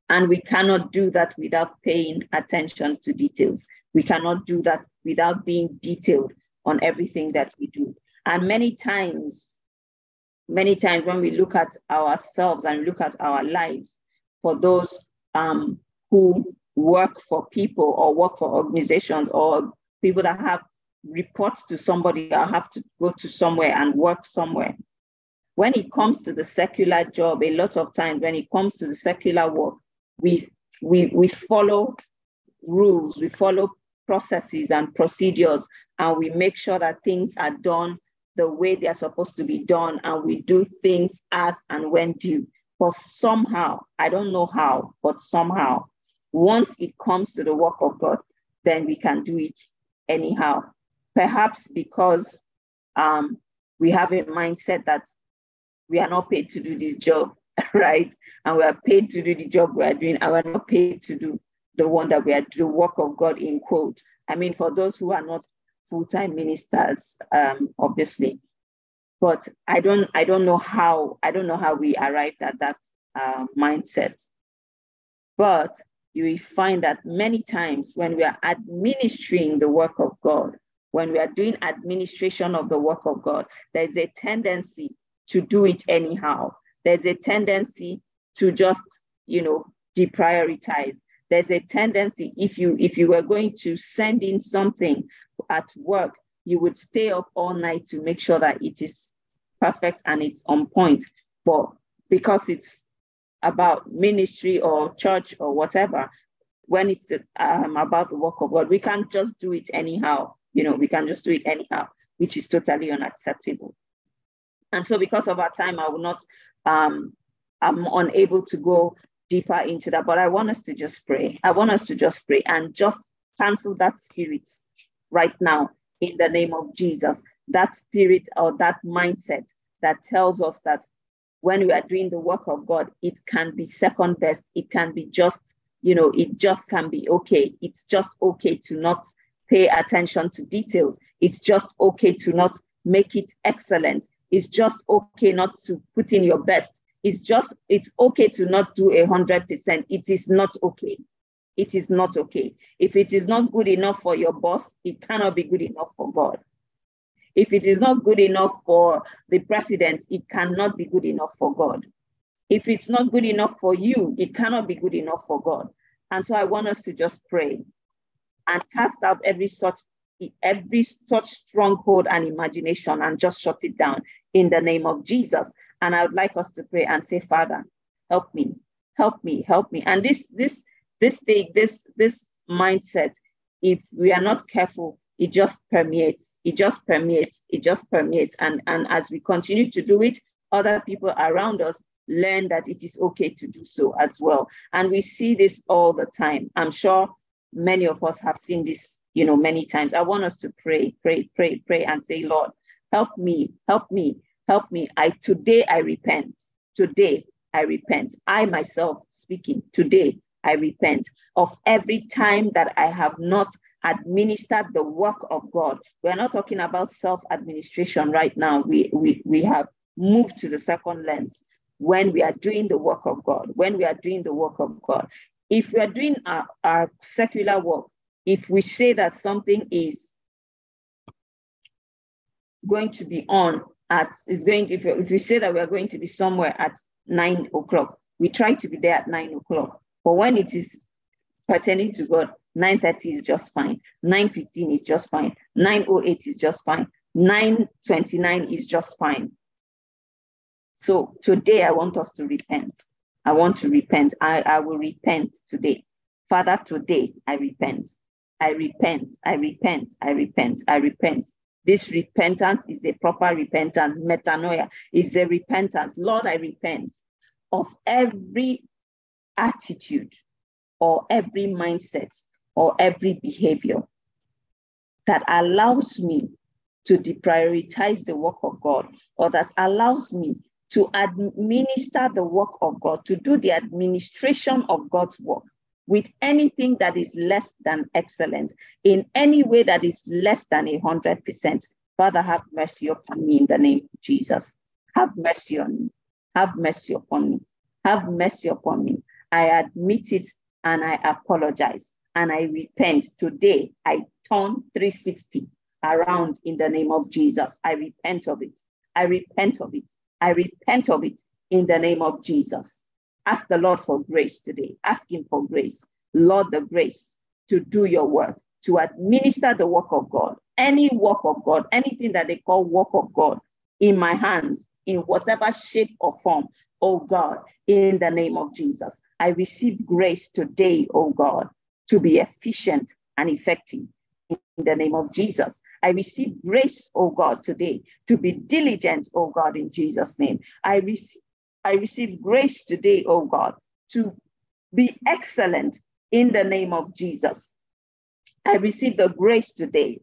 And we cannot do that without paying attention to details. We cannot do that without being detailed on everything that we do. And many times, many times when we look at ourselves and look at our lives, for those um, who work for people or work for organizations or people that have report to somebody or have to go to somewhere and work somewhere. When it comes to the secular job, a lot of times when it comes to the secular work, we, we, we follow rules, we follow processes and procedures, and we make sure that things are done the way they are supposed to be done, and we do things as and when due. But somehow, I don't know how, but somehow, once it comes to the work of God, then we can do it anyhow perhaps because um, we have a mindset that we are not paid to do this job, <laughs> right? And we are paid to do the job we are doing, and we're not paid to do the one that we are doing the work of God in quote. I mean, for those who are not full-time ministers, um, obviously. But I don't, I don't know how, I don't know how we arrived at that uh, mindset. But you will find that many times when we are administering the work of God, when we are doing administration of the work of God, there's a tendency to do it anyhow. There's a tendency to just, you know, deprioritize. There's a tendency if you if you were going to send in something at work, you would stay up all night to make sure that it is perfect and it's on point. But because it's about ministry or church or whatever, when it's um, about the work of God, we can't just do it anyhow you know, we can just do it anyhow, which is totally unacceptable. And so because of our time, I will not, um, I'm unable to go deeper into that, but I want us to just pray. I want us to just pray and just cancel that spirit right now in the name of Jesus. That spirit or that mindset that tells us that when we are doing the work of God, it can be second best. It can be just, you know, it just can be okay. It's just okay to not pay attention to details. It's just okay to not make it excellent. It's just okay not to put in your best. It's just, it's okay to not do a hundred percent. It is not okay. It is not okay. If it is not good enough for your boss, it cannot be good enough for God. If it is not good enough for the president, it cannot be good enough for God. If it's not good enough for you, it cannot be good enough for God. And so I want us to just pray and cast out every such every such stronghold and imagination and just shut it down in the name of Jesus. And I would like us to pray and say, Father, help me, help me, help me. And this this this thing, this this mindset, if we are not careful, it just permeates, it just permeates, it just permeates. And, and as we continue to do it, other people around us learn that it is okay to do so as well. And we see this all the time. I'm sure many of us have seen this, you know, many times. I want us to pray, pray, pray, pray, and say, Lord, help me, help me, help me. I today I repent. Today I repent. I myself speaking today, I repent. Of every time that I have not administered the work of God. We're not talking about self administration right now. We, we, we have moved to the second lens when we are doing the work of God. When we are doing the work of God. If we are doing our, our secular work, if we say that something is going to be on at is going if, if we say that we are going to be somewhere at nine o'clock we try to be there at nine o'clock. But when it is pertaining to god 9.30 is just fine. 9.15 is just fine. 9.08 is just fine. 9.29 is just fine. So today i want us to repent i want to repent i, I will repent today father today i repent I repent, I repent, I repent, I repent. This repentance is a proper repentance. Metanoia is a repentance. Lord, I repent of every attitude or every mindset or every behavior that allows me to deprioritize the work of God or that allows me to administer the work of God, to do the administration of God's work with anything that is less than excellent, in any way that is less than a hundred percent. Father, have mercy upon me in the name of Jesus. Have mercy on me. Have mercy upon me. Have mercy upon me. I admit it and I apologize and I repent. Today, I turn 360 around in the name of Jesus. I repent of it. I repent of it. I repent of it in the name of Jesus. Ask the Lord for grace today. Ask Him for grace. Lord, the grace to do your work, to administer the work of God, any work of God, anything that they call work of God in my hands, in whatever shape or form, oh God, in the name of Jesus. I receive grace today, oh God, to be efficient and effective in the name of Jesus. I receive grace, oh God, today to be diligent, oh God, in Jesus' name. I receive I receive grace today, oh God, to be excellent in the name of Jesus. I receive the grace today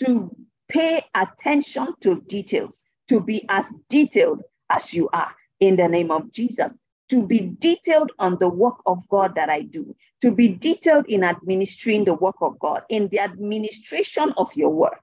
to pay attention to details, to be as detailed as you are in the name of Jesus, to be detailed on the work of God that I do, to be detailed in administering the work of God, in the administration of your work,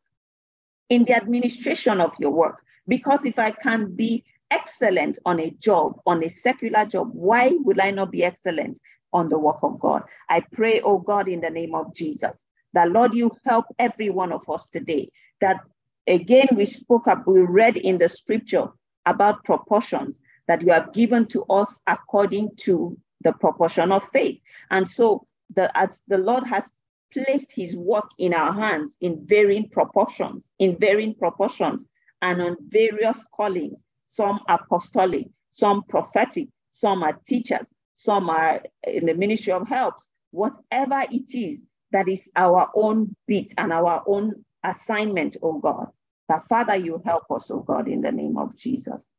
in the administration of your work. Because if I can be excellent on a job, on a secular job, why would I not be excellent on the work of God? I pray, oh God, in the name of Jesus, that Lord, you help every one of us today. That again, we spoke up, we read in the scripture about proportions that you have given to us according to the proportion of faith. And so, the, as the Lord has placed his work in our hands in varying proportions, in varying proportions, and on various callings some apostolic, some prophetic, some are teachers, some are in the ministry of helps. Whatever it is that is our own bit and our own assignment, oh God. That Father, you help us, oh God, in the name of Jesus.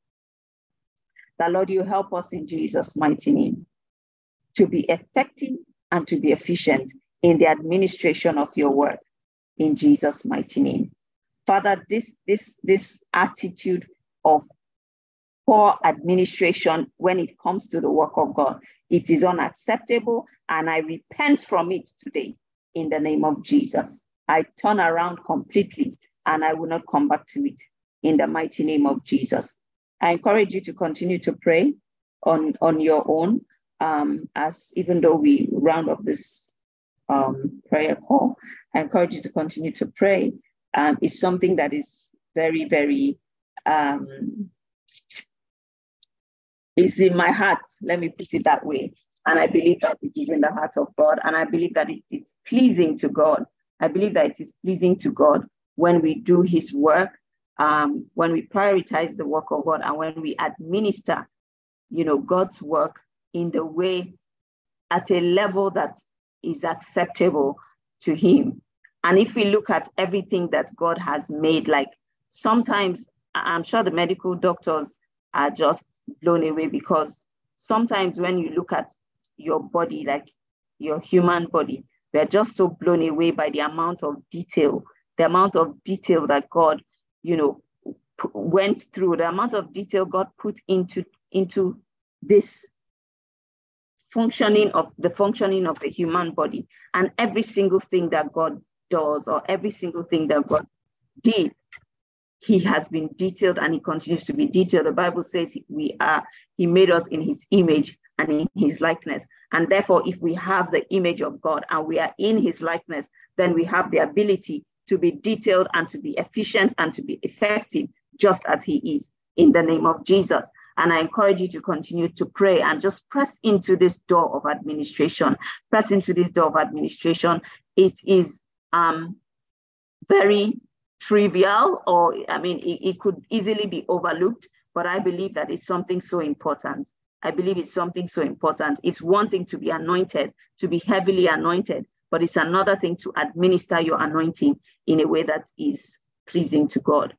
That Lord, you help us in Jesus' mighty name to be effective and to be efficient in the administration of your word in Jesus' mighty name. Father, this, this, this attitude of poor administration when it comes to the work of God. It is unacceptable, and I repent from it today in the name of Jesus. I turn around completely and I will not come back to it in the mighty name of Jesus. I encourage you to continue to pray on, on your own, um, as even though we round up this um, prayer call, I encourage you to continue to pray. Um, it's something that is very, very um, is in my heart. Let me put it that way. And I believe that it is in the heart of God. And I believe that it is pleasing to God. I believe that it is pleasing to God when we do his work, um, when we prioritize the work of God, and when we administer, you know, God's work in the way at a level that is acceptable to him. And if we look at everything that God has made, like sometimes I'm sure the medical doctors are just blown away because sometimes when you look at your body, like your human body, we're just so blown away by the amount of detail, the amount of detail that God, you know, went through, the amount of detail God put into into this functioning of the functioning of the human body and every single thing that God does or every single thing that God did he has been detailed and he continues to be detailed. The Bible says we are, he made us in his image and in his likeness. And therefore, if we have the image of God and we are in his likeness, then we have the ability to be detailed and to be efficient and to be effective just as he is in the name of Jesus. And I encourage you to continue to pray and just press into this door of administration. Press into this door of administration. It is um, very trivial or I mean, it, it could easily be overlooked, but I believe that it's something so important. I believe it's something so important. It's one thing to be anointed, to be heavily anointed, but it's another thing to administer your anointing in a way that is pleasing to God.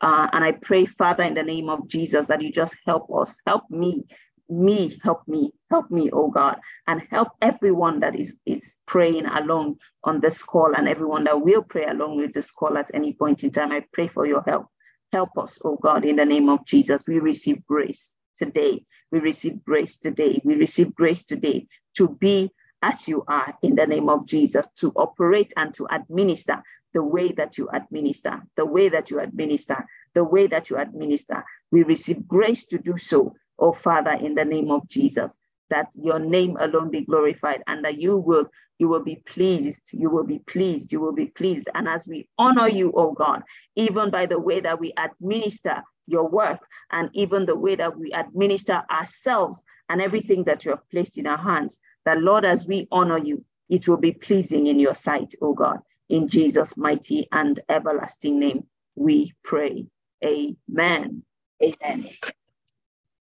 Uh, and I pray, Father, in the name of Jesus, that you just help us, help me me, help me, help me, oh God, and help everyone that is, is praying along on this call and everyone that will pray along with this call at any point in time. I pray for your help. Help us, oh God, in the name of Jesus. We receive grace today. We receive grace today. We receive grace today to be as you are in the name of Jesus, to operate and to administer the way that you administer, the way that you administer, the way that you administer. We receive grace to do so oh Father, in the name of Jesus, that your name alone be glorified and that you will you will be pleased you will be pleased you will be pleased and as we honor you oh god even by the way that we administer your work and even the way that we administer ourselves and everything that you have placed in our hands that lord as we honor you it will be pleasing in your sight O god in jesus mighty and everlasting name we pray amen amen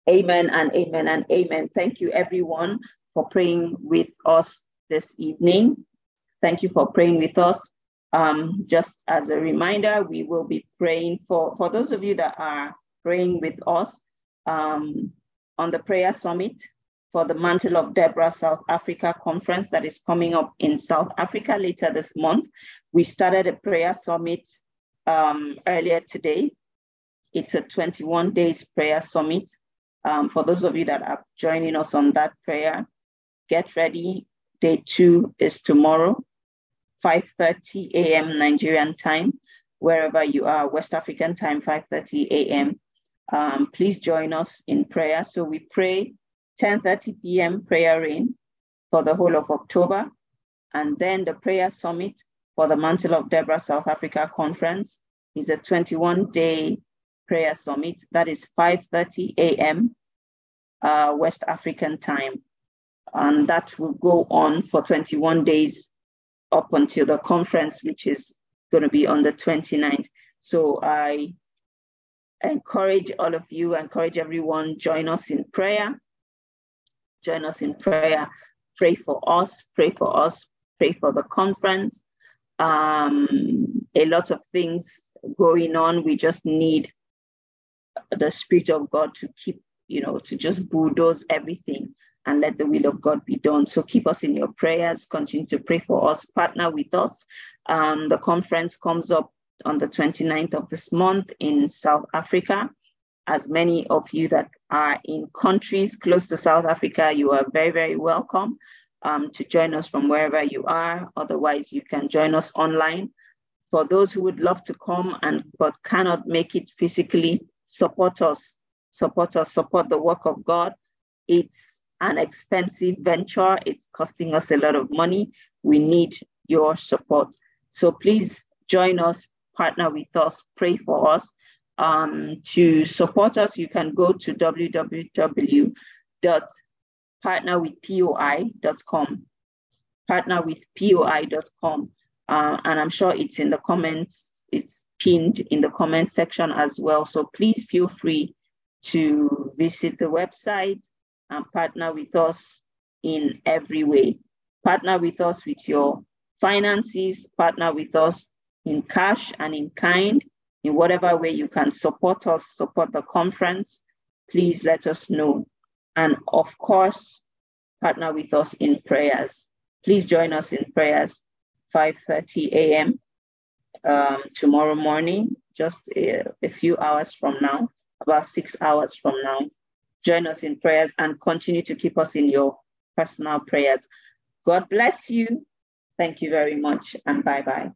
Amen and amen and amen. Thank you, everyone, for praying with us this evening. Thank you for praying with us. Um, just as a reminder, we will be praying for, for those of you that are praying with us um, on the prayer summit for the Mantle of Deborah South Africa conference that is coming up in South Africa later this month. We started a prayer summit um, earlier today. It's a 21 days prayer summit um, for those of you that are joining us on that prayer, get ready. Day two is tomorrow, 5.30 a.m. Nigerian time, wherever you are, West African time, 5.30 a.m. Um, please join us in prayer. So we pray 10.30 p.m. prayer rain for the whole of October, and then the prayer summit for the Mantle of Deborah South Africa conference is a 21 day prayer summit. That is 5.30 a.m. Uh, West African time. And that will go on for 21 days up until the conference, which is going to be on the 29th. So I encourage all of you, encourage everyone, join us in prayer. Join us in prayer. Pray for us, pray for us, pray for the conference. Um, a lot of things going on. We just need the Spirit of God to keep, you know, to just bulldoze everything and let the will of God be done. So keep us in your prayers, continue to pray for us, partner with us. Um, the conference comes up on the 29th of this month in South Africa. As many of you that are in countries close to South Africa, you are very, very welcome um, to join us from wherever you are. Otherwise, you can join us online. For those who would love to come and but cannot make it physically, support us, support us, support the work of God. It's an expensive venture. It's costing us a lot of money. We need your support. So please join us, partner with us, pray for us. Um, to support us, you can go to www.partnerwithpoi.com, partnerwithpoi.com. Uh, and I'm sure it's in the comments, it's pinned in the comment section as well. So please feel free to visit the website and partner with us in every way. Partner with us with your finances, partner with us in cash and in kind, in whatever way you can support us, support the conference, please let us know. And of course, partner with us in prayers. Please join us in prayers, 5.30 a.m um, tomorrow morning, just a, a few hours from now, about six hours from now. Join us in prayers and continue to keep us in your personal prayers. God bless you. Thank you very much, and bye bye.